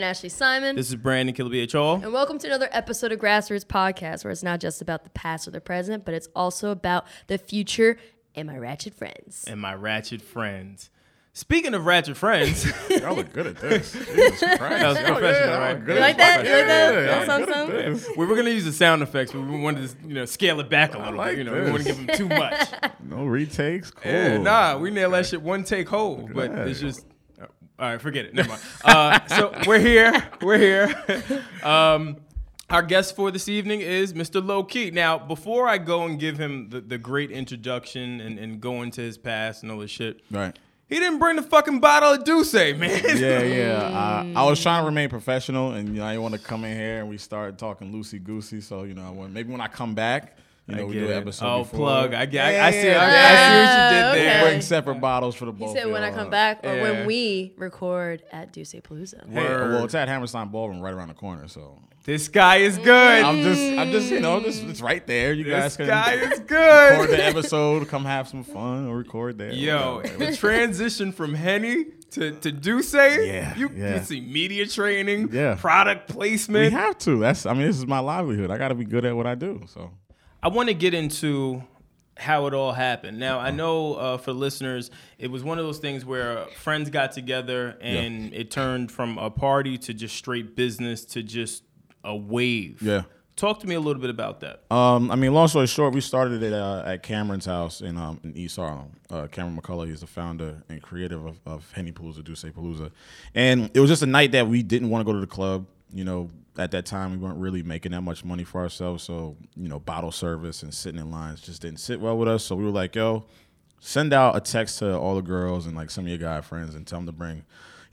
Aaron Ashley Simon. This is Brandon Kilby Hall. and welcome to another episode of Grassroots Podcast, where it's not just about the past or the present, but it's also about the future and my ratchet friends. and my ratchet friends. Speaking of ratchet friends, Y'all look good at this. Jesus Christ. that was professional, right? You like that? You like that? Yeah, That I'm sounds good at this. we were gonna use the sound effects, but we wanted to, you know, scale it back a little like bit. You know, we this. want to give them too much. No retakes. Cool. Yeah, nah, we nailed that shit one take whole, but Good. it's just. All right, forget it. Never mind. Uh, so we're here. We're here. Um, our guest for this evening is Mr. Low Key. Now, before I go and give him the, the great introduction and, and go into his past and all this shit, Right. he didn't bring the fucking bottle of D'usse, man. Yeah, yeah. Uh, I was trying to remain professional, and you know, I didn't want to come in here and we started talking loosey goosey. So you know, I want, maybe when I come back, you know, I we get do an episode. Oh, before. plug. I get. Yeah, I, I see. yeah, I, yeah. I see what you did there. okay. Bring separate bottles for the He both. said when I come back or Yeah. when we record at D'usse Palooza. Hey, well, it's at Hammerstein Ballroom right around the corner. So This guy is good. I'm just, I'm just, you know, this, it's right there. You guys can guy is record good. the episode, come have some fun, or record there. Yo, the transition from Henny to to D'usse. Yeah, You, yeah. you see media training. Yeah. Product placement. we placement. have to. That's, I mean, this is my livelihood. I got to be good at what I do. So. I want to get into how it all happened. Now, I know uh, for listeners, it was one of those things where friends got together and it turned from a party to just straight business to just a wave. Yeah. Talk to me a little bit about that. Um, I mean, long story short, we started it uh, at Cameron's house in um, in East Harlem. Uh, Cameron McCullough is the founder and creative of, of Henny Palooza, D'usse Palooza, and it was just a night that we didn't want to go to the club. You know, at that time we weren't really making that much money for ourselves, so you know, bottle service and sitting in lines just didn't sit well with us. So we were like, yo, send out a text to all the girls and like some of your guy friends and tell them to bring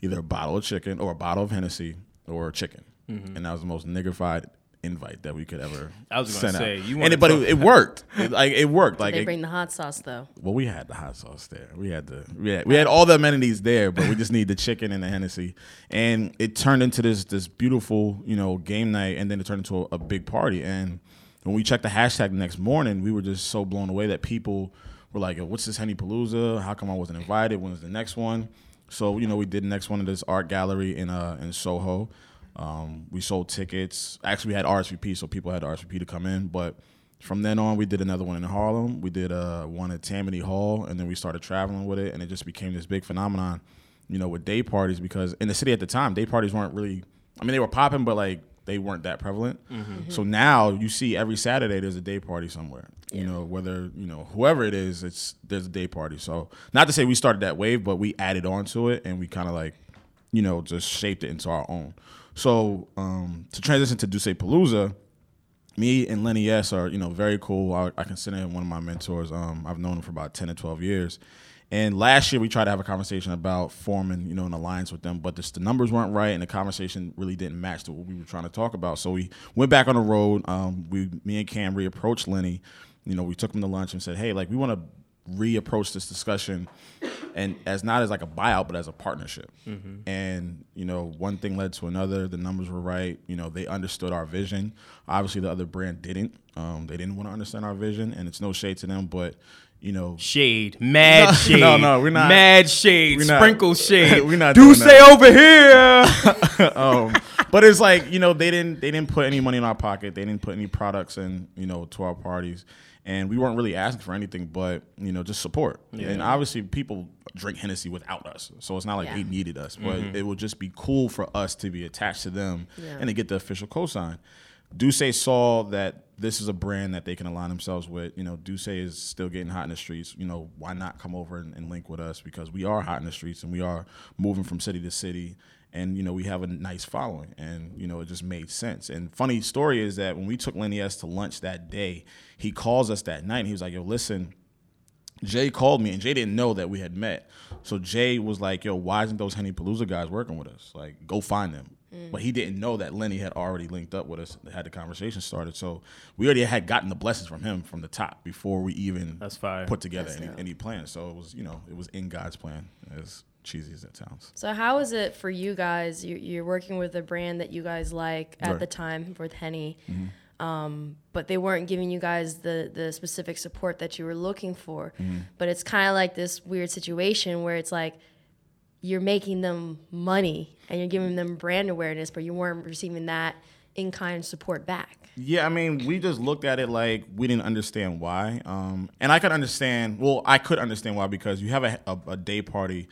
either a bottle of chicken or a bottle of Hennessy or chicken. Mm-hmm. And that was the most niggified invite that we could ever. I was gonna say, out. you and wanna it, but it, it worked. It, like it worked. Like They it- bring the hot sauce though. well, we had the hot sauce there. We had the we had, we had all the amenities there, but we just need the chicken and the Hennessy. And it turned into this this beautiful, you know, game night, and then it turned into a, a big party. And when we checked the hashtag the next morning, we were just so blown away that people were like, "What's this Henny Palooza? How come I wasn't invited? When's the next one?" So you know, we did the next one at this art gallery in uh in Soho. Um, we sold tickets. Actually, we had RSVP, so people had RSVP to come in. But from then on, we did another one in Harlem. We did uh, one at Tammany Hall, and then we started traveling with it, and it just became this big phenomenon, you know, with day parties. Because in the city at the time, day parties weren't really. I mean, they were popping, but like they weren't that prevalent. So now you see every Saturday there's a day party somewhere. You know, whether you know whoever it is, it's there's a day party. So not to say we started that wave, but we added on to it, and we kind of like you know, just shaped it into our own. So um, to transition to D'usse Palooza, me and Lenny S are you know very cool. I, I consider him one of my mentors. Um, I've known him for about ten to twelve years. And last year we tried to have a conversation about forming, you know, an alliance with them, but just the numbers weren't right, and the conversation really didn't match to what we were trying to talk about. So we went back on the road. Um, we, me and Cam reapproached Lenny. You know, we took him to lunch and said, "Hey, like we want to reapproach this discussion and as not as like a buyout but as a partnership. And you know one thing led to another. The numbers were right. You know they understood our vision. Obviously the other brand didn't. Um, they didn't want to understand our vision and it's no shade to them but you know. Shade, mad No, shade. no, no, we're not- Mad shade, not- sprinkle shade. we're not Do say over here. um, but it's like you know they didn't they didn't put any money in our pocket. They didn't put any products in you know to our parties, and we weren't really asking for anything but you know just support. And obviously people drink Hennessy without us, so it's not like Yeah. they needed us. But mm-hmm. it would just be cool for us to be attached to them Yeah. and to get the official cosign. D'usse saw that this is a brand that they can align themselves with. You know, D'usse is still getting hot in the streets. You know, why not come over and, and link with us because we are hot in the streets and we are moving from city to city. And you know we have a nice following, and you know it just made sense. And funny story is that when we took Lenny S to lunch that day, he calls us that night. and He was like, "Yo, listen, Jay called me and Jay didn't know that we had met. So Jay was like, yo, why isn't those Henny Palooza guys working with us? Like, go find them. Mm. But he didn't know that Lenny had already linked up with us, had the conversation started. So we already had gotten the blessings from him from the top before we even That's fire. put together any, any plans. So it was, you know, it was in God's plan, as cheesy as that sounds. So how is it for you guys? You, you're working with a brand that you guys like at Right. the time with Henny, um, but they weren't giving you guys the the specific support that you were looking for. But it's kind of like this weird situation where it's like you're making them money and you're giving them brand awareness, but you weren't receiving that in kind support back. Yeah, I mean, we just looked at it like we didn't understand why. Um, and I could understand, well, I could understand why because you have a, a, a day party,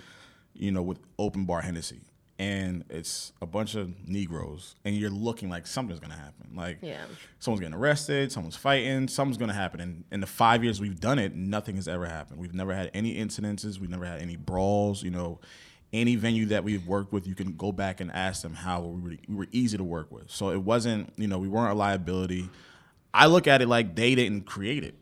you know, with open bar Hennessy. And it's a bunch of Negroes, and you're looking like something's gonna happen. Like, Yeah. someone's getting arrested, someone's fighting, something's gonna happen. And in the five years we've done it, nothing has ever happened. We've never had any incidences, we've never had any brawls. You know, any venue that we've worked with, you can go back and ask them how we were, we were easy to work with. So it wasn't, you know, we weren't a liability. I look at it like they didn't create it.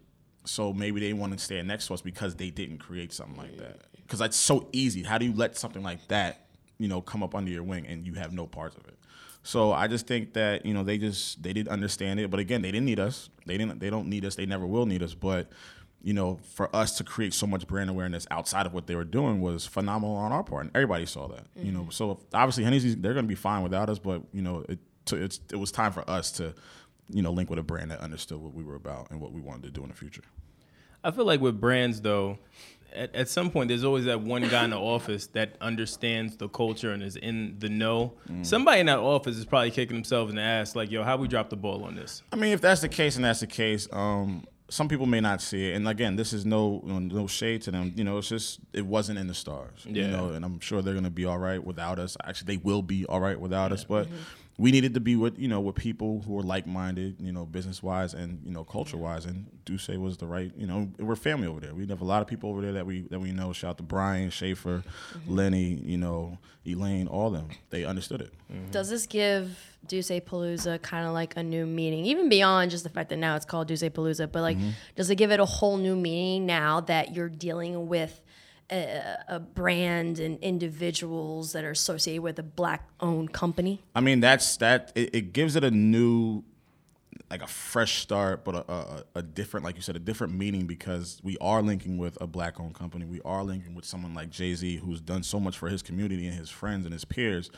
So maybe they want to stand next to us because they didn't create something like that. Because that's so easy. How do you let something like that, you know, come up under your wing and you have no parts of it? So I just think that you know they just they didn't understand it. But again, they didn't need us. They didn't. They don't need us. They never will need us. But you know, for us to create so much brand awareness outside of what they were doing was phenomenal on our part, and everybody saw that. You know, mm-hmm. so obviously Hennessy's they're going to be fine without us. But you know, it took it's, it was time for us to you know link with a brand that understood what we were about and what we wanted to do in the future. I feel like with brands though, at, at some point there's always that one guy in the office that understands the culture and is in the know. Somebody in that office is probably kicking themselves in the ass, like, "Yo, how we drop the ball on this?" I mean, if that's the case, and that's the case, um, some people may not see it. And again, this is no you no shade to them. You know, it's just it wasn't in the stars. Yeah. You know, and I'm sure they're gonna be all right without us. Actually, they will be all right without us. But we needed to be with you know with people who are like minded, you know, business wise and you know culture wise. And D'usse was the right. You know, we're family over there. We have a lot of people over there that we that we know. Shout out to Brian Schaefer, mm-hmm. Lenny, you know, Elaine, all them. They understood it. Mm-hmm. Does this give D'usse Palooza kind of like a new meaning, even beyond just the fact that now it's called D'usse Palooza? But like, mm-hmm. does it give it a whole new meaning now that you're dealing with a, a brand and individuals that are associated with a black-owned company? I mean, that's that. It, it gives it a new, like a fresh start, but a, a, a different, like you said, a different meaning because we are linking with a black-owned company. We are linking with someone like Jay Z, who's done so much for his community and his friends and his peers,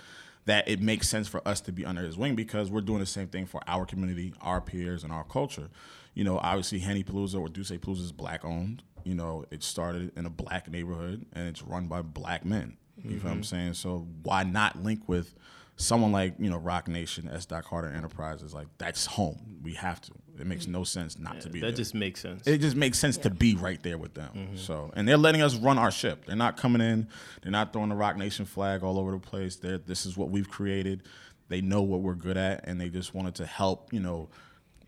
that it makes sense for us to be under his wing because we're doing the same thing for our community, our peers, and our culture. You know, obviously, Henny Palooza or D'usse Palooza is black-owned. You know, it started in a black neighborhood and it's run by black men. You know what I'm mm-hmm. saying? So why not link with someone like you know Roc Nation, S. Doc Carter Enterprises? Like that's home. We have to. It makes no sense not to be. That there. just makes sense. it just makes sense to be right there with them. Mm-hmm. So and they're letting us run our ship. They're not coming in. They're not throwing the Roc Nation flag all over the place. They're this is what we've created. They know what we're good at, and they just wanted to help you know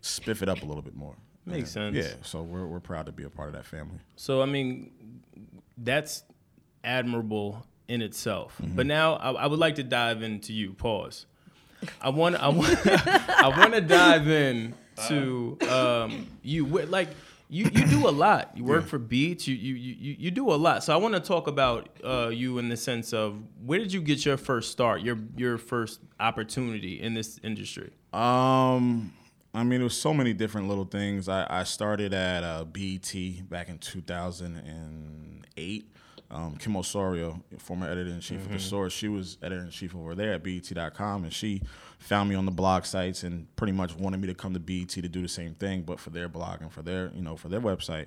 spiff it up a little bit more. Makes And, sense. Yeah. So we're we're proud to be a part of that family. So I mean, that's admirable in itself. But now I, I would like to dive into you. Pause. I want I want I want to dive in to um, you. Like you you do a lot. You work for Beats. You you you you do a lot. So I want to talk about uh, you in the sense of where did you get your first start? Your your first opportunity in this industry. Um, I mean, there was so many different little things. I, I started at uh, BET back in 2008. Um, Kim Osorio, former editor in chief of the Source, she was editor in chief over there at BET.com, and she found me on the blog sites and pretty much wanted me to come to BET to do the same thing, but for their blog and for their you know for their website.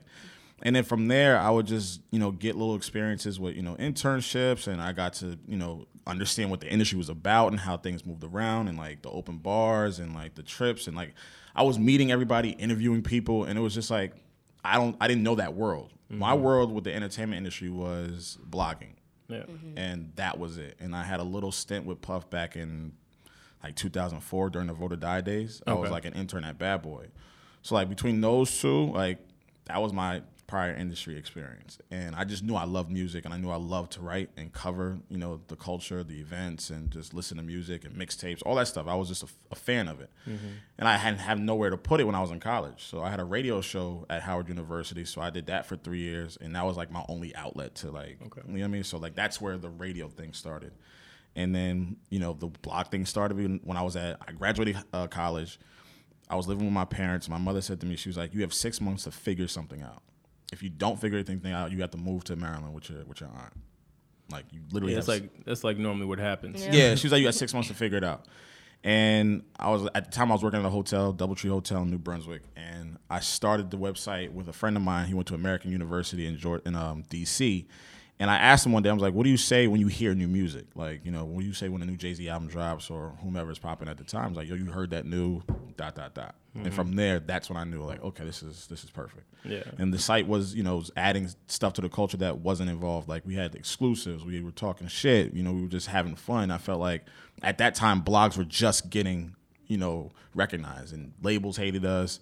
And then from there, I would just you know get little experiences with you know internships, and I got to you know understand what the industry was about and how things moved around, and like the open bars and like the trips, and like I was meeting everybody, interviewing people, and it was just like I don't I didn't know that world. My mm-hmm. world with the entertainment industry was blogging Yeah. Mm-hmm. and that was it. And I had a little stint with Puff back in like 2004 during the Vote or Die days. I was like an intern at Bad Boy. So like between those two, like that was my prior industry experience, and I just knew I loved music, and I knew I loved to write and cover, you know, the culture, the events, and just listen to music and mixtapes, all that stuff. I was just a, a fan of it, and I hadn't had nowhere to put it when I was in college. So I had a radio show at Howard University, so I did that for three years, and that was like my only outlet to like, you know what I mean. So like that's where the radio thing started. And then, you know, the blog thing started when when I was at, I graduated uh, college. I was living with my parents. My mother said to me, she was like, "You have six months to figure something out. If you don't figure anything out, you have to move to Maryland with your with your aunt. Like you literally. Yeah, have that's like that's like normally what happens. Yeah. yeah, she was like, you had six months to figure it out. And I was at the time I was working at a hotel, DoubleTree Hotel in New Brunswick, and I started the website with a friend of mine. He went to American University in Georgia, in um, D.C. And I asked him one day, I was like, "What do you say when you hear new music? Like, you know, what do you say when a new Jay Z album drops or whomever's popping at the time?" I was like, "Yo, you heard that new dot dot dot." And mm-hmm. from there, that's when I knew, like, okay, this is this is perfect. Yeah. And the site was, you know, was adding stuff to the culture that wasn't involved. Like we had exclusives, we were talking shit, you know, we were just having fun. I felt like at that time blogs were just getting, you know, recognized and labels hated us,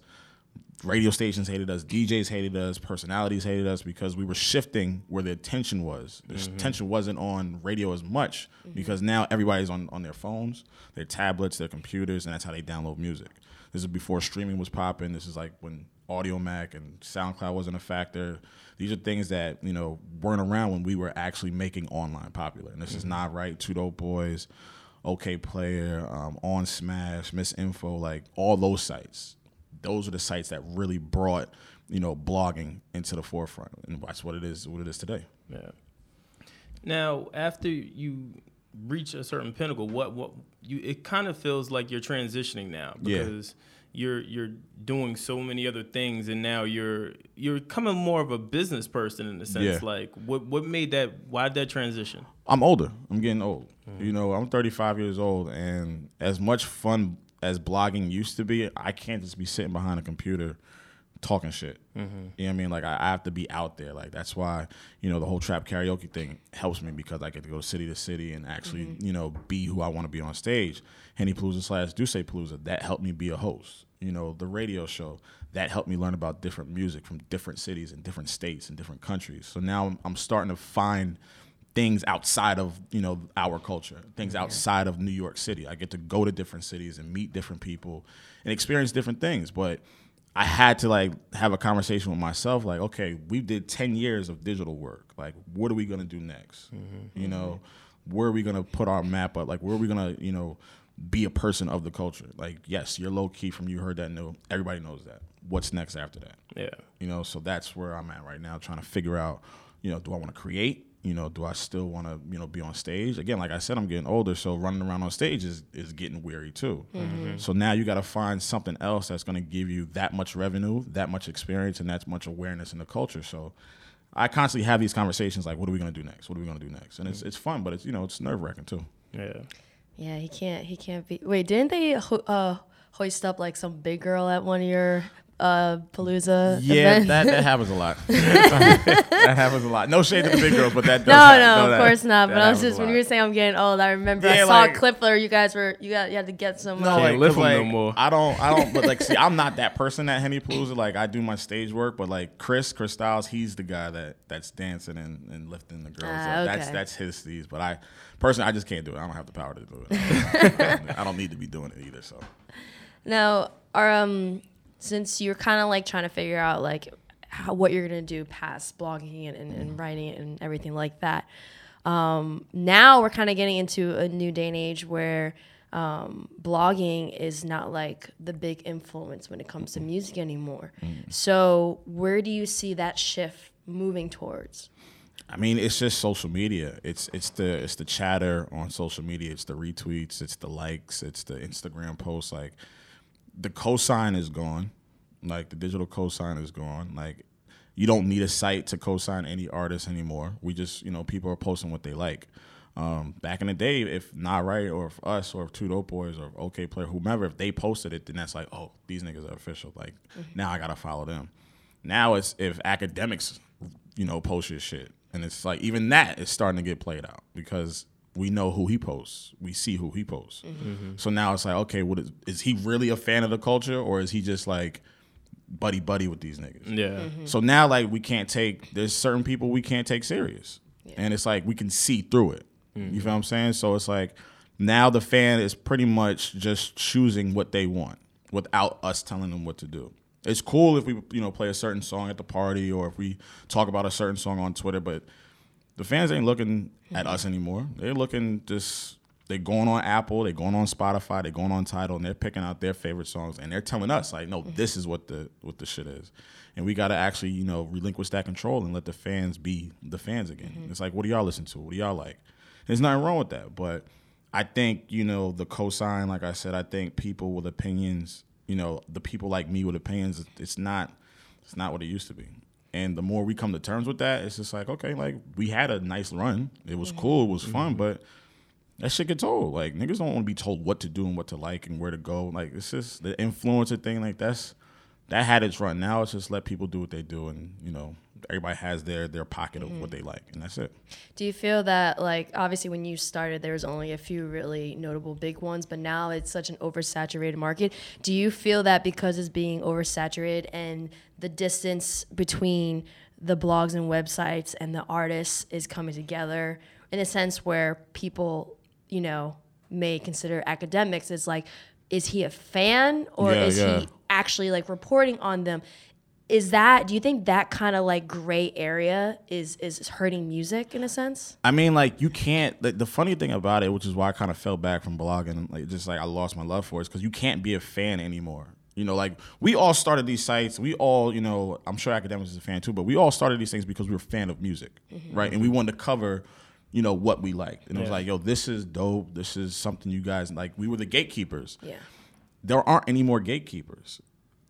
radio stations hated us, DJs hated us, personalities hated us because we were shifting where the attention was. The mm-hmm. attention wasn't on radio as much mm-hmm. because now everybody's on, on their phones, their tablets, their computers, and that's how they download music. This is before streaming was popping. This is like when Audiomack and SoundCloud wasn't a factor. These are things that you know weren't around when we were actually making online popular. And this is mm-hmm. Nah Right. Two Dope Boys, Okayplayer, um, On Smash, Miss Info, like all those sites. Those are the sites that really brought you know blogging into the forefront, and that's what it is. What it is today. Yeah. Now, after you reach a certain pinnacle, what what you it kind of feels like you're transitioning now Yeah. because you're you're doing so many other things, and now you're you're becoming more of a business person in a sense. Yeah. Like, what what made that? Why did that transition? I'm older. I'm getting old. Mm. You know, I'm 35 years old, and as much fun as blogging used to be, I can't just be sitting behind a computer talking shit. Mm-hmm. You know what I mean? Like I, I have to be out there. Like that's why you know the whole trap karaoke thing helps me because I get to go city to city and actually mm-hmm. you know be who I want to be on stage. Henny Palooza slash D'usse Palooza that helped me be a host. You know the radio show that helped me learn about different music from different cities and different states and different countries. So now I'm, I'm starting to find things outside of you know our culture things outside of new york city. I get to go to different cities and meet different people and experience different things. But i had to like have a conversation with myself like okay we did 10 years of digital work. Like what are we going to do next? Mm-hmm, you mm-hmm. know where are we going to put our map up? Like where are we going to you know be a person of the culture? Like yes you're low key from you heard that no everybody knows that. What's next after that? Yeah. you know so that's where i'm at right now trying to figure out you know do i want to create you know do i still want to you know be on stage again like i said i'm getting older so running around on stage is, is getting weary too so now you got to find something else that's going to give you that much revenue that much experience and that much awareness in the culture so i constantly have these conversations like what are we going to do next what are we going to do next and it's, it's fun but it's you know it's nerve-wracking too Yeah. Yeah, he can't. He can't be. Wait, didn't they ho- uh, hoist up like some big girl at one of your uh, Palooza yeah events? that, that happens a lot that happens a lot no shade to the big girls but that does no, happen. no, of that- course not. But I was just when you were saying I'm getting old, I remember Yeah, I saw like- a clip where you guys were you got you had to get some. No, uh, Can't like, lift 'cause, 'em no more. I don't, I don't. But like, see, I'm not that person at Henny Palooza. Like, I do my stage work, but like Chris, Chris Styles, he's the guy that that's dancing and, and lifting the girls Ah, up. That's that's his steez. But I personally, I just can't do it. I don't have the power to do it. I don't, I don't need to be doing it either. So Now, are um since you're kind of like trying to figure out like how, what you're gonna do past blogging and, and, and writing and everything like that, um, now we're kind of getting into a new day and age where um, blogging is not like the big influence when it comes to music anymore. So where do you see that shift moving towards? I mean, it's just social media. It's it's the it's the chatter on social media. It's the retweets. It's the likes. It's the Instagram posts. Like the cosign is gone. Like the digital cosign is gone. Like you don't need a site to cosign any artist anymore. We just you know people are posting what they like. Um, back in the day, if Nah Right or if us or if Two Dope Boys or Okayplayer, whomever, if they posted it, then that's like, oh, these niggas are official. Like now I gotta follow them. Now it's if Akademiks, you know, post your shit, and it's like even that is starting to get played out because we know who he posts. We see who he posts. Mm-hmm. Mm-hmm. So now it's like, okay, what is is he really a fan of the culture or is he just like buddy buddy with these niggas? Yeah. Mm-hmm. So now like we can't take there's certain people we can't take serious. And it's like we can see through it. You feel what I'm saying? So it's like now the fan is pretty much just choosing what they want without us telling them what to do. It's cool if we you know play a certain song at the party or if we talk about a certain song on Twitter, but the fans ain't looking at us anymore. They're looking just they're going on Apple, they're going on Spotify, they're going on Tidal, and they're picking out their favorite songs, and they're telling us like, no, this is what the what the shit is, and we got to actually you know relinquish that control and let the fans be the fans again. Mm-hmm. It's like, what do y'all listen to? What do y'all like? There's nothing wrong with that, but I think you know the cosign. Like I said, I think people with opinions, you know, the people like me with opinions, it's not it's not what it used to be. And the more we come to terms with that, it's just like, okay, like we had a nice run. It was cool, it was fun, mm-hmm. but that shit get told. Like niggas don't want to be told what to do and what to like and where to go. Like it's just the influencer thing. Like that's that had its run. Now it's just let people do what they do, and you know everybody has their their pocket of what mm-hmm. they like, and that's it. Do you feel that like obviously when you started there was only a few really notable big ones, but now it's such an oversaturated market. Do you feel that because it's being oversaturated and the distance between the blogs and websites and the artists is coming together in a sense where people, you know, may consider Akademiks as like, is he a fan or Yeah, is yeah. he actually like reporting on them? Is that do you think that kind of like gray area is is hurting music in a sense? I mean, like you can't. The, the funny thing about it, which is why I kind of fell back from blogging, like just like I lost my love for it, is because you can't be a fan anymore. You know, like we all started these sites. We all, you know, I'm sure Akademiks is a fan too, but we all started these things because we were a fan of music, mm-hmm. right? And we wanted to cover, you know, what we liked. And it was like, yo, this is dope. This is something you guys like. We were the gatekeepers. Yeah. There aren't any more gatekeepers.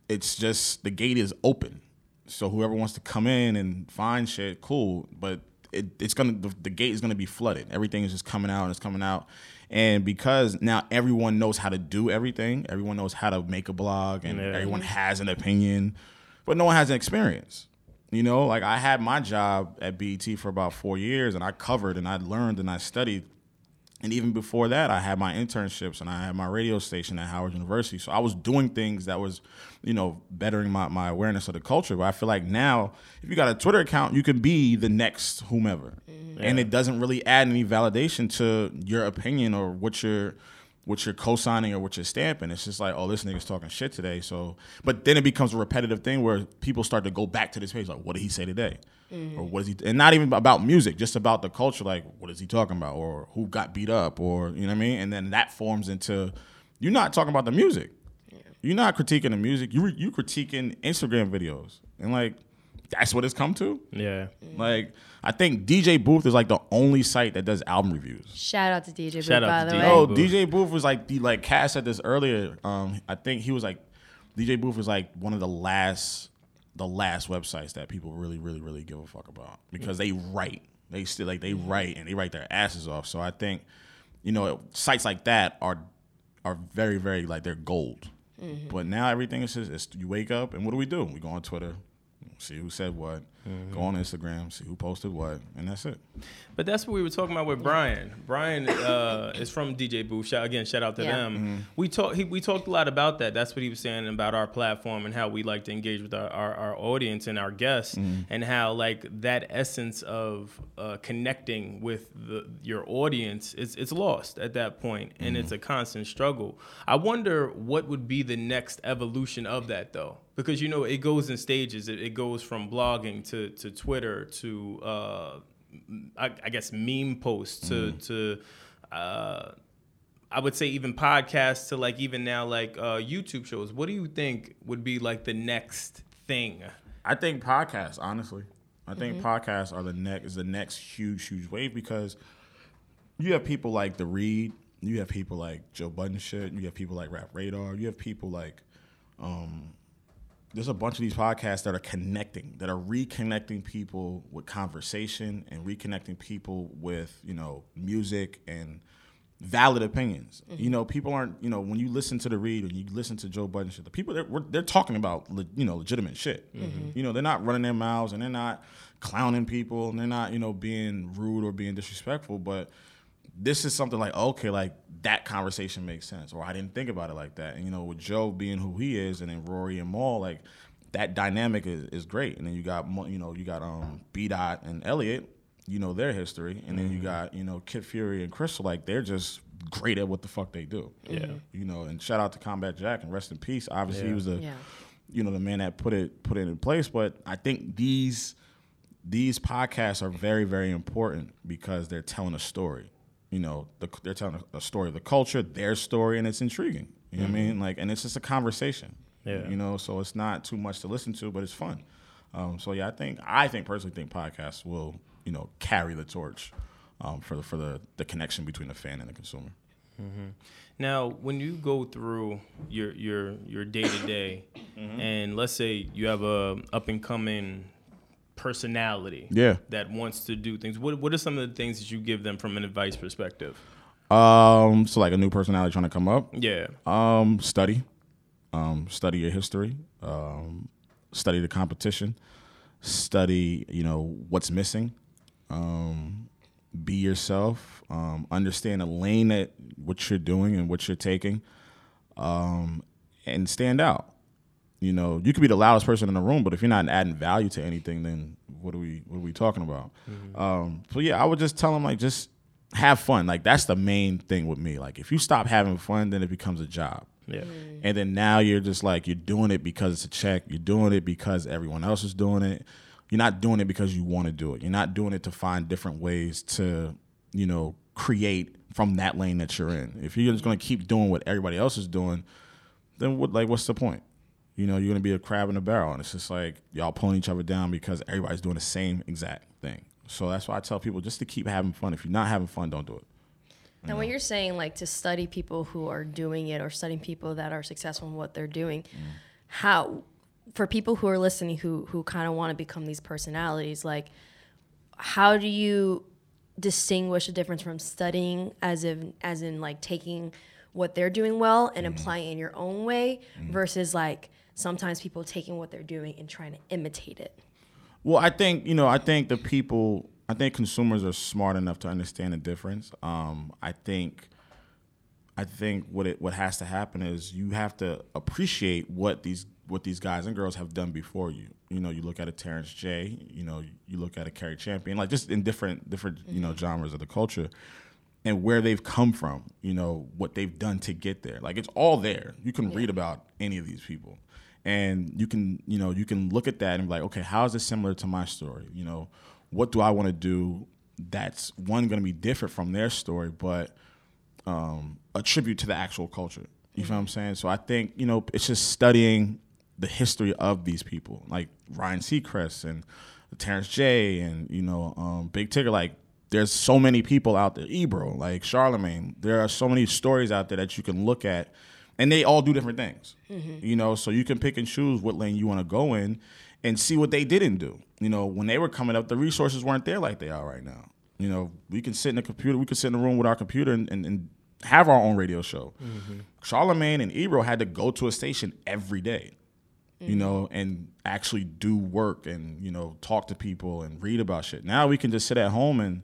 It's just the gate is open. So whoever wants to come in and find shit, cool. But it, it's gonna the, the gate is gonna be flooded. Everything is just coming out and it's coming out. And because now everyone knows how to do everything, everyone knows how to make a blog, and Yeah. everyone has an opinion, but no one has an experience. You know, like I had my job at BET for about four years, and I covered and I learned and I studied and even before that, I had my internships and I had my radio station at Howard University. So I was doing things that was, you know, bettering my, my awareness of the culture. But I feel like now, if you got a Twitter account, you can be the next whomever. Mm-hmm. And it doesn't really add any validation to your opinion or what you're what you're co-signing or what you're stamping. It's just like, oh, this nigga's talking shit today. So but then it becomes a repetitive thing where people start to go back to this page, like, what did he say today? Or what is he and not even about music, just about the culture, like what is he talking about? Or who got beat up or you know what I mean? And then that forms into you're not talking about the music. You're not critiquing the music. You you critiquing Instagram videos. And like that's what it's come to. Yeah. Like I think DJ Booth is like the only site that does album reviews. Shout out to DJ Booth, Shout out by to the DJ way. Oh, Booth. DJ Booth was like the like Cass said this earlier. Um, I think he was like DJ Booth was like one of the last the last websites that people really really really give a fuck about because they write. They still like they write and they write their asses off. So I think you know sites like that are are very very like they're gold. But now everything is just it's, you wake up and what do we do? We go on Twitter, see who said what, go on Instagram, see who posted what, and that's it. But that's what we were talking about with Brian. Brian uh, is from DJ Booth. Shout, again, shout out to Yeah. them. We talked. We talked a lot about that. That's what he was saying about our platform and how we like to engage with our, our, our audience and our guests, and how like that essence of uh, connecting with the, your audience is it's lost at that point, and it's a constant struggle. I wonder what would be the next evolution of that though, because you know it goes in stages. It, it goes from blogging to to Twitter to uh, I, I guess meme posts to to uh, I would say even podcasts to like even now like uh, YouTube shows. What do you think would be like the next thing? I think podcasts, honestly. I think podcasts are the next is the next huge, huge wave because you have people like The Read, you have people like Joe Budden shit, you have people like Rap Radar, you have people like um there's a bunch of these podcasts that are connecting, that are reconnecting people with conversation and reconnecting people with, you know, music and valid opinions. You mm-hmm. know, people aren't, you know, when you listen to the read and you listen to Joe Budden shit, the people they're, they're talking about, le- you know, legitimate shit. Mm-hmm. You know, they're not running their mouths and they're not clowning people and they're not, you know, being rude or being disrespectful, but this is something like okay, like that conversation makes sense, or I didn't think about it like that. And you know, with Joe being who he is, and then Rory and Mal, like that dynamic is, is great. And then you got you know you got um B Dot and Elliott, you know their history, and then you got you know Kid Fury and Crissle, like they're just great at what the fuck they do. Yeah. You know, and shout out to Combat Jack and rest in peace. Obviously, he was the Yeah. you know the man that put it put it in place. But I think these these podcasts are very very important because they're telling a story. You know, the, they're telling a, story of the culture, their story, and it's intriguing. You know what I mean? Like, and it's just a conversation. Yeah. You know, so it's not too much to listen to, but it's fun. Um, so yeah, I think I think personally think podcasts will you know carry the torch um, for the for the the connection between the fan and the consumer. Now, when you go through your your your day to day, and let's say you have a up and coming personality, Yeah. that wants to do things. What what are some of the things that you give them from an advice perspective? Um, so like a new personality trying to come up. Yeah, Um, study, um, study your history, um, study the competition, study you know what's missing, um, be yourself, um, understand the lane that what you're doing and what you're taking, um, and stand out. You know, you could be the loudest person in the room, but if you're not adding value to anything, then what are we what are we talking about? Um, so yeah, I would just tell them like just have fun. Like that's the main thing with me. Like if you stop having fun, then it becomes a job. yeah, And then now you're just like you're doing it because it's a check. You're doing it because everyone else is doing it. You're not doing it because you want to do it. You're not doing it to find different ways to, you know, create from that lane that you're in. If you're just gonna keep doing what everybody else is doing, then what like what's the point? You know, you're gonna be a crab in a barrel, and it's just like y'all pulling each other down because everybody's doing the same exact thing. So that's why I tell people just to keep having fun. If you're not having fun, don't do it. And when you're saying like to study people who are doing it or studying people that are successful in what they're doing, how for people who are listening who who kind of want to become these personalities, like how do you distinguish the difference from studying as in as in like taking what they're doing well and mm-hmm. applying it in your own way mm-hmm. versus like sometimes people taking what they're doing and trying to imitate it. Well, I think you know. I think the people. I think consumers are smart enough to understand the difference. Um, I think. I think what it what has to happen is you have to appreciate what these what these guys and girls have done before you. You know, you look at a Terrence J. You know, you look at a Cari Champion, like just in different different you know genres of the culture, and where they've come from. You know what they've done to get there. Like it's all there. You can read about any of these people and you can you know you can look at that and be like okay how is this similar to my story? You know what do i want to do that's one going to be different from their story but um, a tribute to the actual culture. You feel what i'm saying? So i think you know it's just studying the history of these people like ryan seacrest and terrence j and you know um, big tigger. Like there's so many people out there. Ebro like charlemagne. There are so many stories out there that you can look at and they all do different things. Mm-hmm. You know so you can pick and choose what lane you want to go in and see what they didn't do. You know when they were coming up the resources weren't there like they are right now. You know we can sit in a computer we can sit in a room with our computer and, and, and have our own radio show. Mm-hmm. Charlemagne and ebro had to go to a station every day you mm-hmm. know, and actually do work and you know talk to people and read about shit. Now we can just sit at home and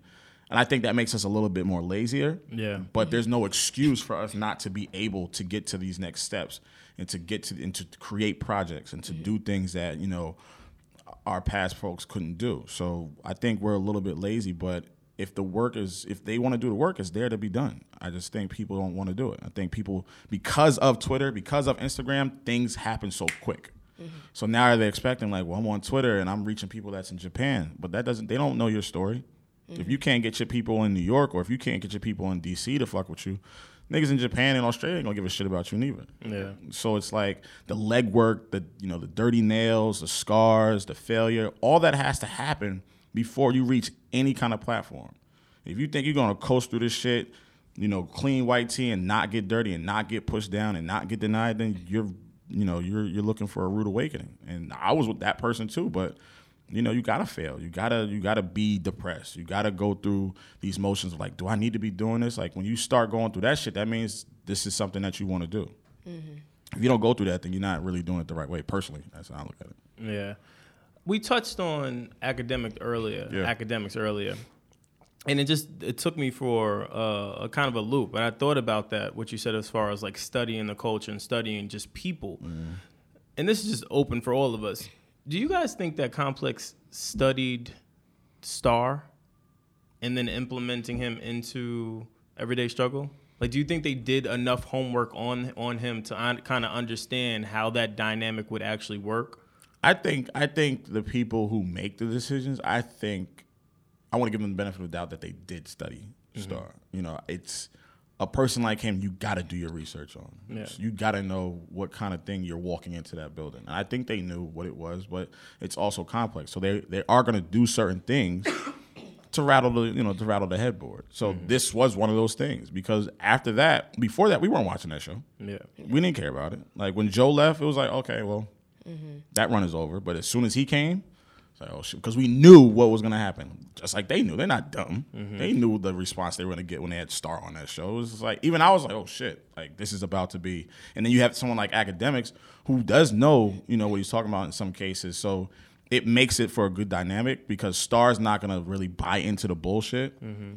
and I think that makes us a little bit more lazier. Yeah. But there's no excuse for us not to be able to get to these next steps and to get to and to create projects and to do things that you know our past folks couldn't do. So I think we're a little bit lazy, but if the work is if they want to do the work, it's there to be done. I just think people don't want to do it. I think people because of Twitter, because of Instagram, things happen so quick. Mm-hmm. So now they're expecting like, well, I'm on Twitter and I'm reaching people that's in Japan, but that doesn't. They don't know your story. If you can't get your people in New York or if you can't get your people in DC to fuck with you, niggas in Japan and Australia ain't gonna give a shit about you neither. Yeah. So it's like the legwork, the you know, the dirty nails, the scars, the failure, all that has to happen before you reach any kind of platform. If you think you're gonna coast through this shit, you know, clean white tee and not get dirty and not get pushed down and not get denied, then you're you know, you're you're looking for a rude awakening. And I was with that person too, but you know, you gotta fail. You gotta you gotta be depressed. You gotta go through these motions of like, do I need to be doing this? Like when you start going through that shit, that means this is something that you want to do. If you don't go through that, then you're not really doing it the right way. Personally, that's how I look at it. Yeah. We touched on academic earlier, Yeah. Akademiks earlier. and it just it took me for uh, a kind of a loop. And I thought about that what you said as far as like studying the culture and studying just people. And this is just open for all of us. Do you guys think that Complex studied Star and then implementing him into Everyday Struggle? Like, do you think they did enough homework on on him to un- kind of understand how that dynamic would actually work? I think I think the people who make the decisions, I think I want to give them the benefit of the doubt that they did study mm-hmm. Star. You know, it's a person like him. You got to do your research on. Yeah. You got to know what kind of thing you're walking into that building. And I think they knew what it was, but it's also complex. So they they are going to do certain things to rattle the you know to rattle the headboard. So mm-hmm. this was one of those things because after that, before that, we weren't watching that show. Yeah. We didn't care about it. Like when Joe left, it was like, okay, well, mm-hmm. that run is over. But as soon as he came, like, oh shit, because we knew what was gonna happen. Just like they knew, they're not dumb. Mm-hmm. They knew the response they were gonna get when they had Star on that show. It was like even I was like, oh shit, like this is about to be. And then you have someone like Akademiks who does know, you know, what he's talking about in some cases. So it makes it for a good dynamic because Star's not gonna really buy into the bullshit mm-hmm.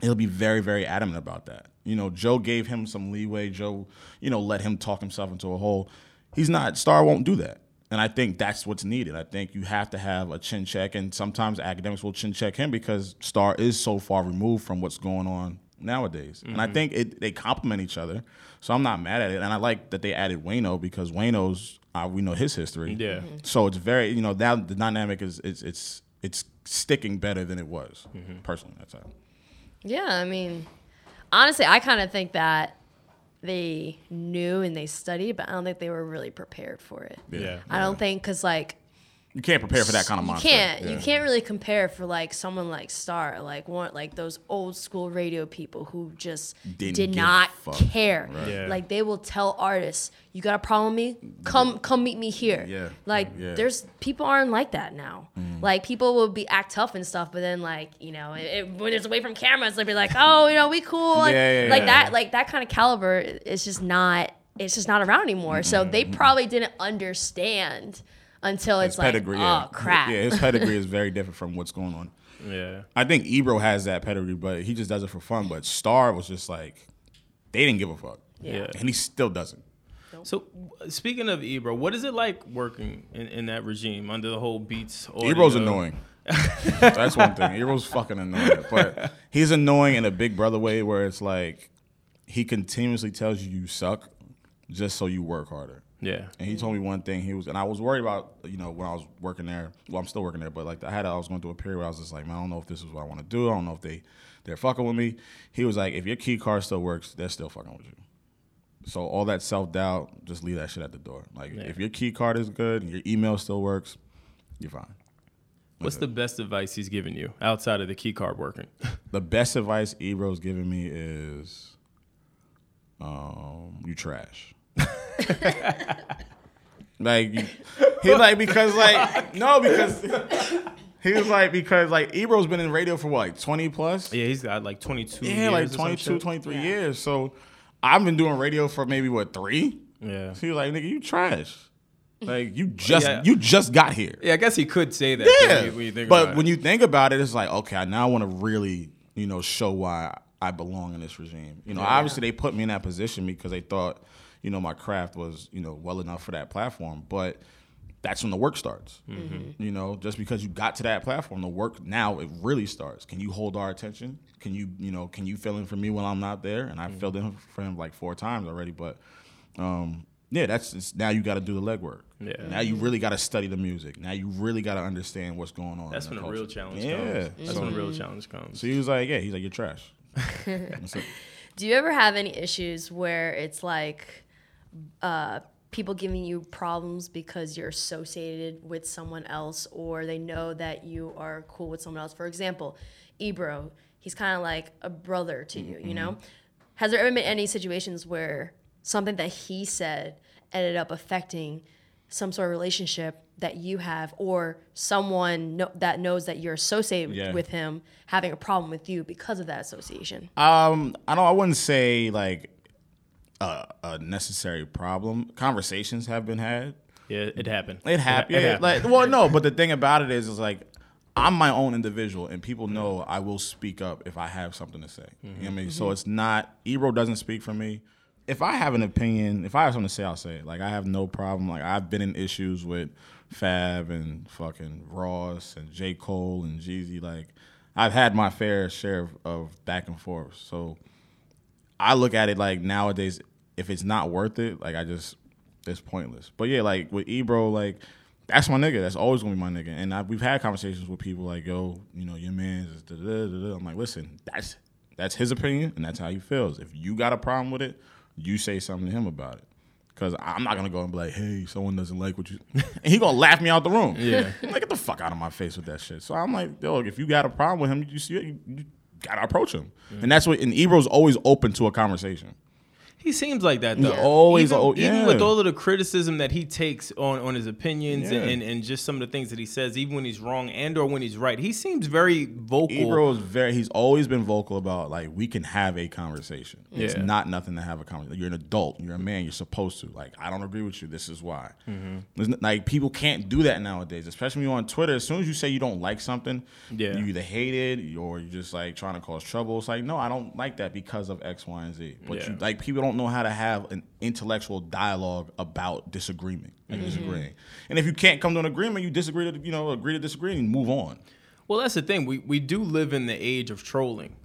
he'll be very very adamant about that you know joe gave him some leeway joe you know let him talk himself into a hole he's not star won't do that and i think that's what's needed. I think you have to have a chin check and sometimes Akademiks will chin check him because star is so far removed from what's going on nowadays. And i mm-hmm. think it, they complement each other so i'm not mad at it. And i like that they added wayno because wayno's uh, we know his history. Yeah. Mm-hmm. so it's very you know now the dynamic is it's it's it's sticking better than it was mm-hmm. personally that's how Yeah, I mean, honestly, I kind of think that they knew and they studied, but I don't think they were really prepared for it. Yeah. I don't think because like You can't prepare for that kind of monster. you can't you can't really compare for like someone like Star, like one like those old school radio people who just Didn't did not care. Right. Yeah. Like they will tell artists, "You got a problem with me? Come come meet me here." Yeah. Like Yeah. there's people aren't like that now. Mm. Like people will be act tough and stuff, but then like you know it, it- when it's away from cameras, they'll be like, "Oh, you know, we cool." Like, Yeah, yeah, like yeah. that like that kind of caliber is just not. It's just not around anymore. So they probably didn't understand until His it's like, pedigree, oh yeah. crap. Yeah, his pedigree is very different from what's going on. Yeah. I think Ebro has that pedigree, but he just does it for fun. But Star was just like, they didn't give a fuck. Yeah. And he still doesn't. So speaking of Ebro, what is it like working in, in that regime under the whole Beats? Audio? Ebro's annoying. That's one thing. Ebro's fucking annoying. But he's annoying in a big brother way where it's like he continuously tells you you suck just so you work harder. Yeah. And he told me one thing. He was, and I was worried about, you know, when I was working there. Well, I'm still working there, but like I had, I was going through a period where I was just like, man, I don't know if this is what I want to do. I don't know if they, they're fucking with me. He was like, if your key card still works, they're still fucking with you. So all that self doubt, just leave that shit at the door. Like Yeah. if your key card is good and your email still works, you're fine. What's the best advice he's given you outside of the key card working? The best advice Ebro's giving me is, um, you trash. like you- he like because like no because he was like because like Ebro's been in radio for what like twenty plus yeah, he's got like 22 yeah years like or 22 shit. 23 years so I've been doing radio for maybe what three Yeah. so he was like nigga you trash like you just Yeah. you just got here Yeah, I guess he could say that. yeah. When you, when you think but about when it. you think about it, it's like, okay, I now want to really, you know, show why I belong in this regime. You know, obviously they put me in that position because they thought, you know, my craft was, you know, well enough for that platform. But that's when the work starts. Mm-hmm. You know, just because you got to that platform, the work now it really starts. Can you hold our attention? Can you, you know, can you fill in for me when I'm not there? And I Mm-hmm. filled in for him like four times already, but. Um, yeah, that's it's, now you got to do the legwork. Yeah. Now you really got to study the music. Now you really got to understand what's going on. that's when the a real culture. challenge Yeah. comes. That's So, when a real challenge comes. so he was like, yeah, he's like, you're trash. Do you ever have any issues where it's like uh, people giving you problems because you're associated with someone else or they know that you are cool with someone else? For example, Ebro, he's kind of like a brother to you, you know? Has there ever been any situations where something that he said ended up affecting some sort of relationship that you have or someone no- that knows that you're associated Yeah. with him having a problem with you because of that association? Um, I don't. I wouldn't say like a, a necessary problem. Conversations have been had. yeah, it happened. It happened. It Yeah, happened. like well, no, but the thing about it is, is like I'm my own individual, and people know I will speak up if I have something to say. You know what I mean? So it's not Ebro doesn't speak for me. If I have an opinion, if I have something to say, I'll say it. Like I have no problem. Like I've been in issues with Fab and fucking Ross and J. Cole and Jeezy. Like I've had my fair share of, of back and forth. So I look at it like nowadays, if it's not worth it, like I just it's pointless. But yeah, like with Ebro, like that's my nigga. That's always gonna be my nigga. And I, we've had conversations with people like, yo, you know, your da. I'm like, listen, that's that's his opinion and that's how he feels. If you got a problem with it, you say something to him about it. Cause I'm not gonna go and be like, hey, someone doesn't like what you, and he gonna laugh me out the room. Yeah. I'm like get the fuck out of my face with that shit. So I'm like, yo, if you got a problem with him, you see, you, you gotta approach him, and that's what. And Ebro's always open to a conversation. He seems like that though. always- even, oh, even with all of the criticism that he takes on, on his opinions Yeah. and, and just some of the things that he says, even when he's wrong and or when he's right, he seems very vocal. Ebro is very. He's always been vocal about like we can have a conversation. It's not nothing to have a conversation. You're an adult. You're a man. You're supposed to. Like I don't agree with you. This is why. Mm-hmm. Like people can't do that nowadays, especially when you're on Twitter. As soon as you say you don't like something, Yeah. you either hate it or you're just like trying to cause trouble. It's like no, I don't like that because of X, Y, and Z. But Yeah. you like people don't know how to have an intellectual dialogue about disagreement and Mm-hmm. disagreeing. And if you can't come to an agreement, you disagree to you know agree to disagree and move on. Well, that's the thing. We we do live in the age of trolling.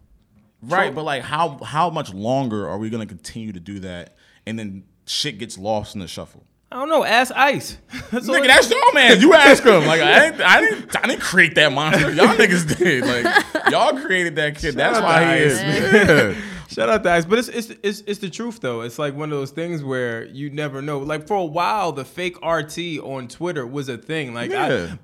Right, but like how how much longer are we gonna continue to do that and then shit gets lost in the shuffle? I don't know. Ask Ice. That's Nigga, that's your man. You ask him. Like I didn't, I didn't, I didn't create that monster. Y'all niggas did. Like y'all created that kid. That's why he is. Yeah. Shout out to Ice, but it's, it's it's it's the truth though. It's like one of those things where you never know. Like for a while, the fake RT on Twitter was a thing. Like Yeah. I,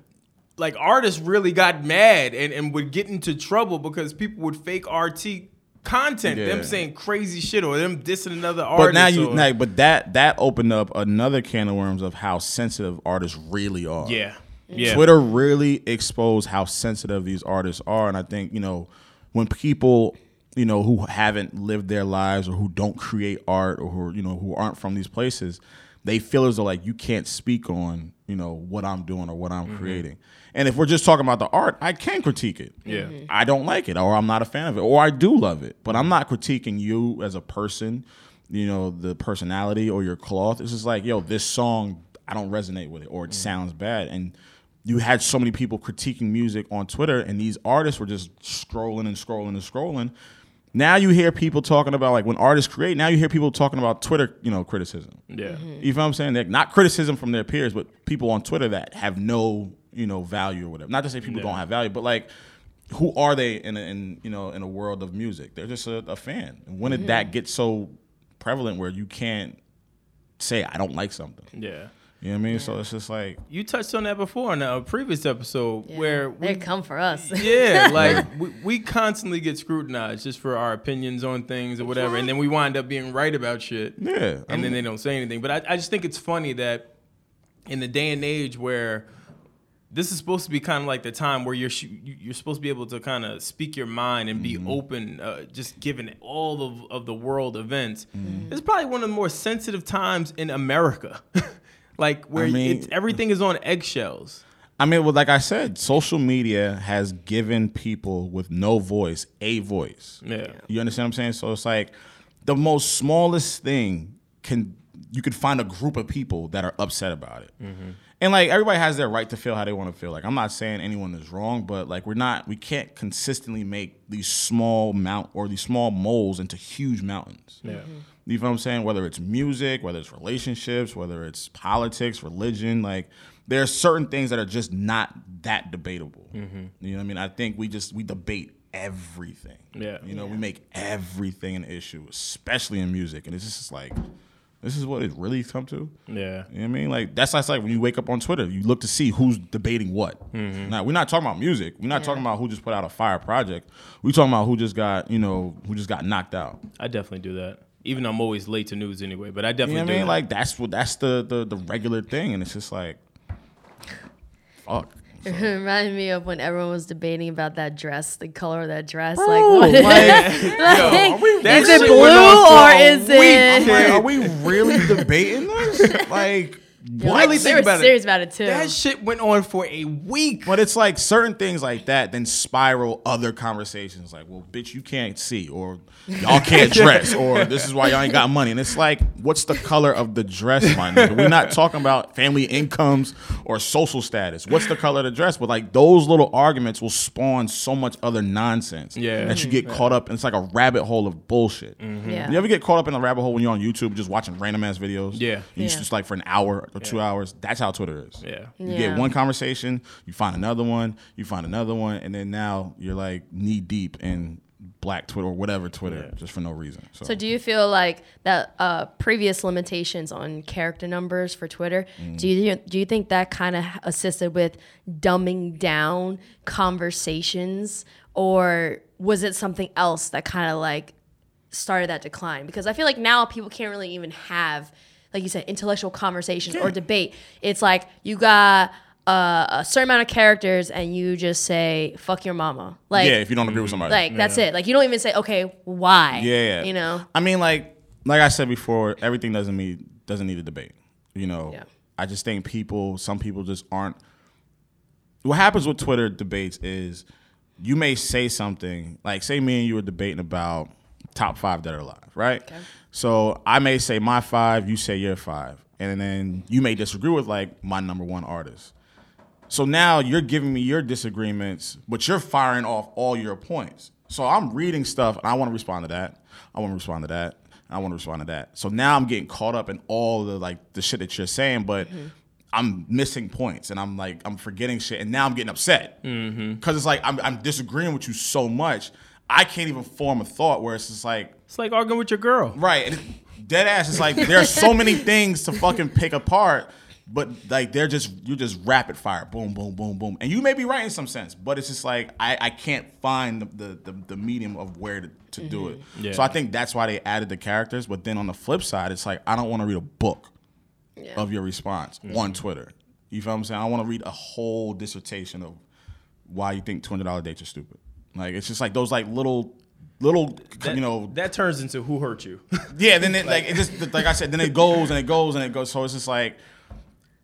like artists really got mad and, and would get into trouble because people would fake RT content, Yeah. them saying crazy shit or them dissing another artist. But now you, or- like, but that that opened up another can of worms of how sensitive artists really are. yeah, yeah, Twitter really exposed how sensitive these artists are, and I think you know when people you know who haven't lived their lives or who don't create art or who you know who aren't from these places, they feel as though like you can't speak on you know what I'm doing or what I'm mm-hmm. creating. And if we're just talking about the art, I can critique it. Yeah. I don't like it, or I'm not a fan of it, or I do love it, but I'm not critiquing you as a person. You know the personality or your cloth. It's just like, yo, this song I don't resonate with it, or it mm-hmm. sounds bad, and you had so many people critiquing music on Twitter, and these artists were just scrolling and scrolling and scrolling. Now you hear people talking about like when artists create. Now you hear people talking about Twitter, you know, criticism. yeah. Mm-hmm. You know what I'm saying? Like not criticism from their peers, but people on Twitter that have no, you know, value or whatever. Not to say people don't have value, but like, who are they in, a, in you know, in a world of music? They're just a, a fan. And when did mm-hmm. that get so prevalent where you can't say I don't like something? yeah. You know what I mean? So it's just like, You touched on that before in a previous episode where they come for us. Yeah, like we, we constantly get scrutinized just for our opinions on things or whatever, and then we wind up being right about shit. yeah. and then they don't say anything. But I, I just think it's funny that in the day and age where this is supposed to be kind of like the time where you're sh- you- you're supposed to be able to kind of speak your mind and Mm-hmm. be open, uh, just given all of, of the world events. Mm-hmm. It's probably one of the more sensitive times in America, like where I mean- it's, everything is on eggshells. I mean, well, like I said, social media has given people with no voice a voice. Yeah. You understand what I'm saying? So it's like the most smallest thing can you could find a group of people that are upset about it. Mm-hmm. And like everybody has their right to feel how they want to feel. Like I'm not saying anyone is wrong, but like we're not we can't consistently make these small mount or these small moles into huge mountains. Yeah. Mm-hmm. You know what I'm saying? Whether it's music, whether it's relationships, whether it's politics, religion, like there are certain things that are just not that debatable. Mm-hmm. You know what I mean? I think we just we debate everything. Yeah. You know, we make everything an issue, especially in music, and it's just like this is what it really come to. Yeah. You know what I mean? Like that's like when you wake up on Twitter, you look to see who's debating what. Mm-hmm. Now we're not talking about music. We're not talking about who just put out a fire project. We're talking about who just got you know who just got knocked out. I definitely do that. Even though I'm always late to news anyway, but I You definitely know what I mean? that. Like that's what that's the, the the regular thing, and it's just like, fuck. It reminded me of when everyone was debating about that dress, the color of that dress. Bro, like, oh what like, like, we- that is it blue went on for or is week. it? Like, are we really debating this? Like, You're Really like, think they were about it. serious about it too. That shit went on for a week. But it's like certain things like that then spiral other conversations like, well, bitch, you can't see, or y'all can't dress, or this is why y'all ain't got money. And it's like, what's the color of the dress, my nigga? We're not talking about family incomes or social status. What's the color of the dress? But like those little arguments will spawn so much other nonsense Yeah. that you get caught up and It's like a rabbit hole of bullshit. Mm-hmm. Yeah. You ever get caught up in a rabbit hole when you're on YouTube just watching random ass videos? Yeah. You Yeah. just like for an hour or two hours. That's how Twitter is. Yeah. You Yeah. get one conversation, you find another one, you find another one, and then now you're like knee deep in black Twitter or whatever Twitter just for no reason. So, So do you feel like that uh, previous limitations on character numbers for Twitter? Mm. Do you do you think that kind of assisted with dumbing down conversations, or was it something else that kind of like started that decline? Because I feel like now people can't really even have, like you said, intellectual conversations or debate. It's like you got. Uh, a certain amount of characters, and you just say "fuck your mama." Like, yeah, if you don't agree with somebody, like that's it. Like you don't even say, "Okay, why?" yeah, you know. I mean, like like I said before, everything doesn't mean doesn't need a debate. You know, Yeah. I just think people, some people just aren't. What happens with Twitter debates is you may say something like, say, me and you were debating about top five that are alive, right? So I may say my five, you say your five, and then you may disagree with like my number one artist. So now you're giving me your disagreements, but you're firing off all your points. So I'm reading stuff and I want to respond to that. I want to respond to that. I want to respond to that. So now I'm getting caught up in all the like the shit that you're saying, but mm-hmm. I'm missing points and I'm like I'm forgetting shit and now I'm getting upset mm-hmm. because it's like I'm, I'm disagreeing with you so much. I can't even form a thought where it's just like It's like arguing with your girl. Right. And dead ass is like there are so many things to fucking pick apart, but like they're just you're just rapid fire, boom, boom, boom, boom. And you may be right in some sense, but it's just like I, I can't find the, the, the, the medium of where to, to do it. Mm-hmm. Yeah. So I think that's why they added the characters. But then on the flip side, it's like I don't want to read a book of your response mm-hmm. on Twitter. You feel what I'm saying? I want to read a whole dissertation of why you think two hundred dollar dates are stupid. Like it's just like those like little little That, you know that turns into who hurt you. yeah, then it like it just like I said, then it goes and it goes and it goes. So it's just like,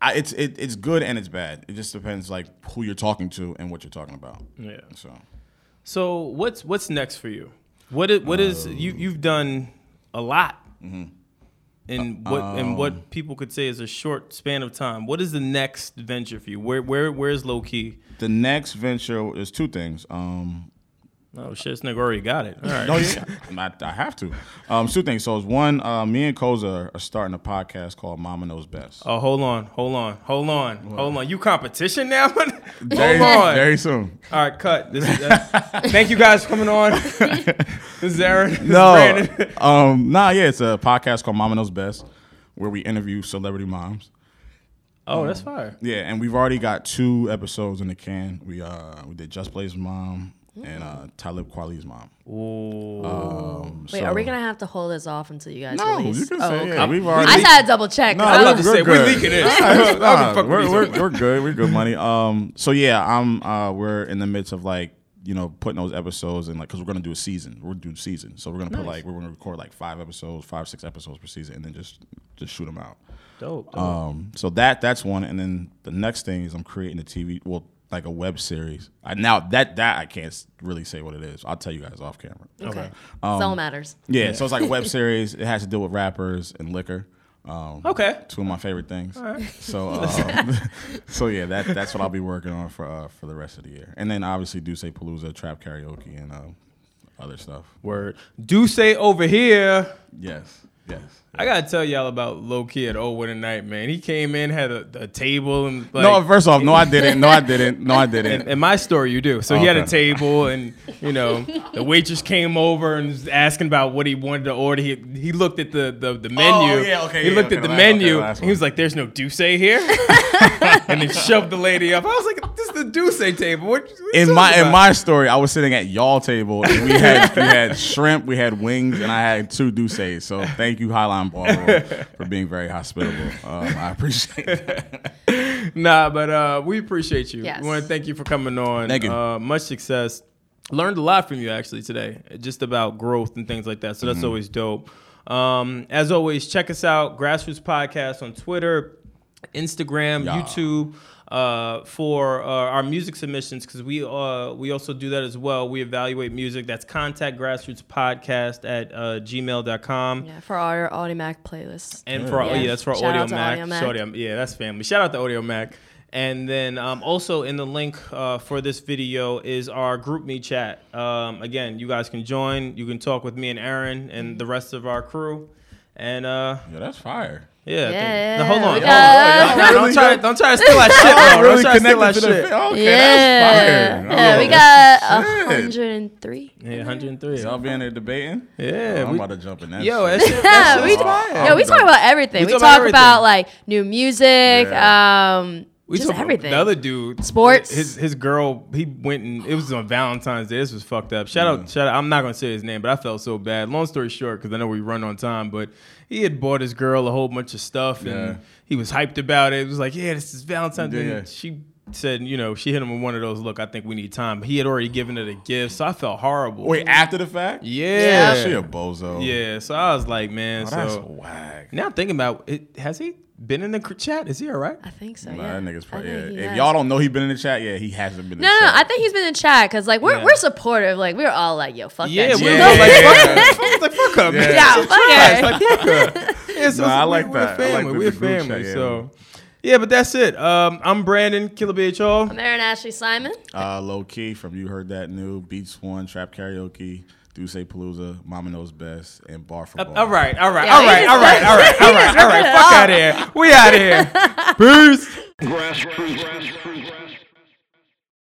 I, it's it, it's good and it's bad. It just depends like who you're talking to and what you're talking about. yeah. So So what's what's next for you? What is what is you um, you've done a lot mm-hmm. in what in uh, what um, people could say is a short span of time. What is the next venture for you? Where where where's low key? the next venture is two things. Um, Oh shit, this nigga already got it. All right. no, yeah, I, I have to. Um, two things. So it's one. Uh, me and Koza are starting a podcast called Mama Knows Best. Oh, hold on, hold on, hold on, hold on. You competition now? hold very, on. very soon. All right, cut. This is, uh, thank you guys for coming on. this is Aaron. This No, Brandon. um, nah, yeah, it's a podcast called Mama Knows Best, where we interview celebrity moms. Oh, that's fire. Yeah, and we've already got two episodes in the can. We uh we did Just Blaze's mom and uh Talib Kweli's mom. Ooh. Um, Wait, so- are we gonna have to hold this off until you guys No, release? you can Oh, say okay. yeah. We've already. I just had to double check. No, I I'm was- about to say, we're leaking this. I a Nah, fuck we're, we're, we're good. We're good money. Um, so yeah, I'm. Uh, we're in the midst of like you know putting those episodes in like because we're gonna do a season. We're doing season, so we're gonna put like we're gonna record like five episodes, five six episodes per season, and then just just shoot them out. Dope. dope. Um, so that that's one, and then the next thing is I'm creating a TV, well, like a web series. I, now that that I can't really say what it is. I'll tell you guys off camera. Okay. Um, That's all matters. Yeah, so it's like a web series. It has to deal with rappers and liquor. Um, okay. two of my favorite things. So, um, so yeah, that that's what I'll be working on for uh, for the rest of the year, and then obviously D'usse Palooza, trap karaoke, and uh, other stuff. Word. D'usse over here. Yes, yes. I gotta tell y'all about low key at Owen tonight, man. He came in, had a, a table, and like, no, first off, no, I didn't. No, I didn't. No, I didn't. In, in my story, you do. So he had a Okay. table, and you know, the waitress came over and was asking about what he wanted to order. He, he looked at the the, the oh, menu. Oh, yeah, okay, He yeah, looked okay, at the the last- okay, menu. last he was one. like, "There's no D'usse here," and then shoved the lady up. I was like, "This is the D'usse table." What, what in my talking in my story, I was sitting at y'all table, and we had we had shrimp, we had wings, and I had two D'usses. So thank you, Highline Bar, for being very hospitable. Um, I appreciate it. Nah, but uh, we appreciate you. Yes. We want to thank you for coming on. Thank you. Uh, much success. Learned a lot from you actually today, just about growth and things like that. So Mm-hmm. that's always dope. Um, as always, check us out, Grassroots Podcast on Twitter, Instagram, Yeah. YouTube. Uh, for uh, our music submissions, because we uh, we also do that as well. We evaluate music. That's contact grassroots podcast at uh, gmail.com. Yeah, for our Audiomack playlist. And for Yeah. yeah, that's for Shout Audio out to Mac. Audiomack. Audio- yeah, that's family. Shout out to Audiomack. And then um, also in the link uh, for this video is our GroupMe chat. Um, again, you guys can join. You can talk with me and Aaron and the rest of our crew. And uh, Yeah, that's fire. Yeah, I Yeah, no, hold on. we Hold got- on. Don't, don't try, don't try to steal our shit, bro. Don't try to steal our connected to the shit. Okay, yeah, that's fire. yeah, we Oh, got shit. 103. Yeah, 103. Y'all be in there debating? Yeah, Oh, I'm we- about to jump in that. Yo, shit. that shit, Yeah, that we, fire. yo, we talk about everything. We We, talk about talk about, like new music, um, We just talk about everything. The other dude, Sports. His his girl, he went and it was on Valentine's Day. This was fucked up. Shout out, shout out. I'm not gonna say his name, but I felt so bad. Long story short, because I know we run on time, but he had bought his girl a whole bunch of stuff, and he was hyped about it. It was like, yeah, this is Valentine's Day. Yeah, yeah. She said, you know, she hit him with one of those. Look, I think we need time. He had already given it a gift, so I felt horrible. Wait, after the fact? yeah, She a bozo. yeah. So I was like, man, Oh, that's so whack. now thinking about it, has he been in the chat? Is he all right? I think so. Nah, yeah. that nigga's probably. Yeah. he If has. y'all don't know he been in the chat, yeah, he hasn't been. in No, the no, no. chat. I think he's been in chat because like we're Yeah. we're supportive. Like we're all like, yo, fuck Yeah, that. we shit. were Yeah, like, yeah, fuck, I was like, fuck her, man. Yeah. Yeah, fuck her. Like, fuck her. Yeah, so Nah, I we- like we're that. I a like family. the- we're a the group family. chat, yeah. So, yeah, but that's it. Um, I'm Brandon, Killer BHO. I'm Aaron Ashley Simon. Uh, low key from you heard that new Beats One Trap Karaoke, D'usse Palooza, Mama Knows Best, and Bar for uh, Bar. All right, all right, Yeah, all he right, just- all right, all right, all right, all right. Fuck out of here. We out of here. Peace. Grassroots. Grassroots.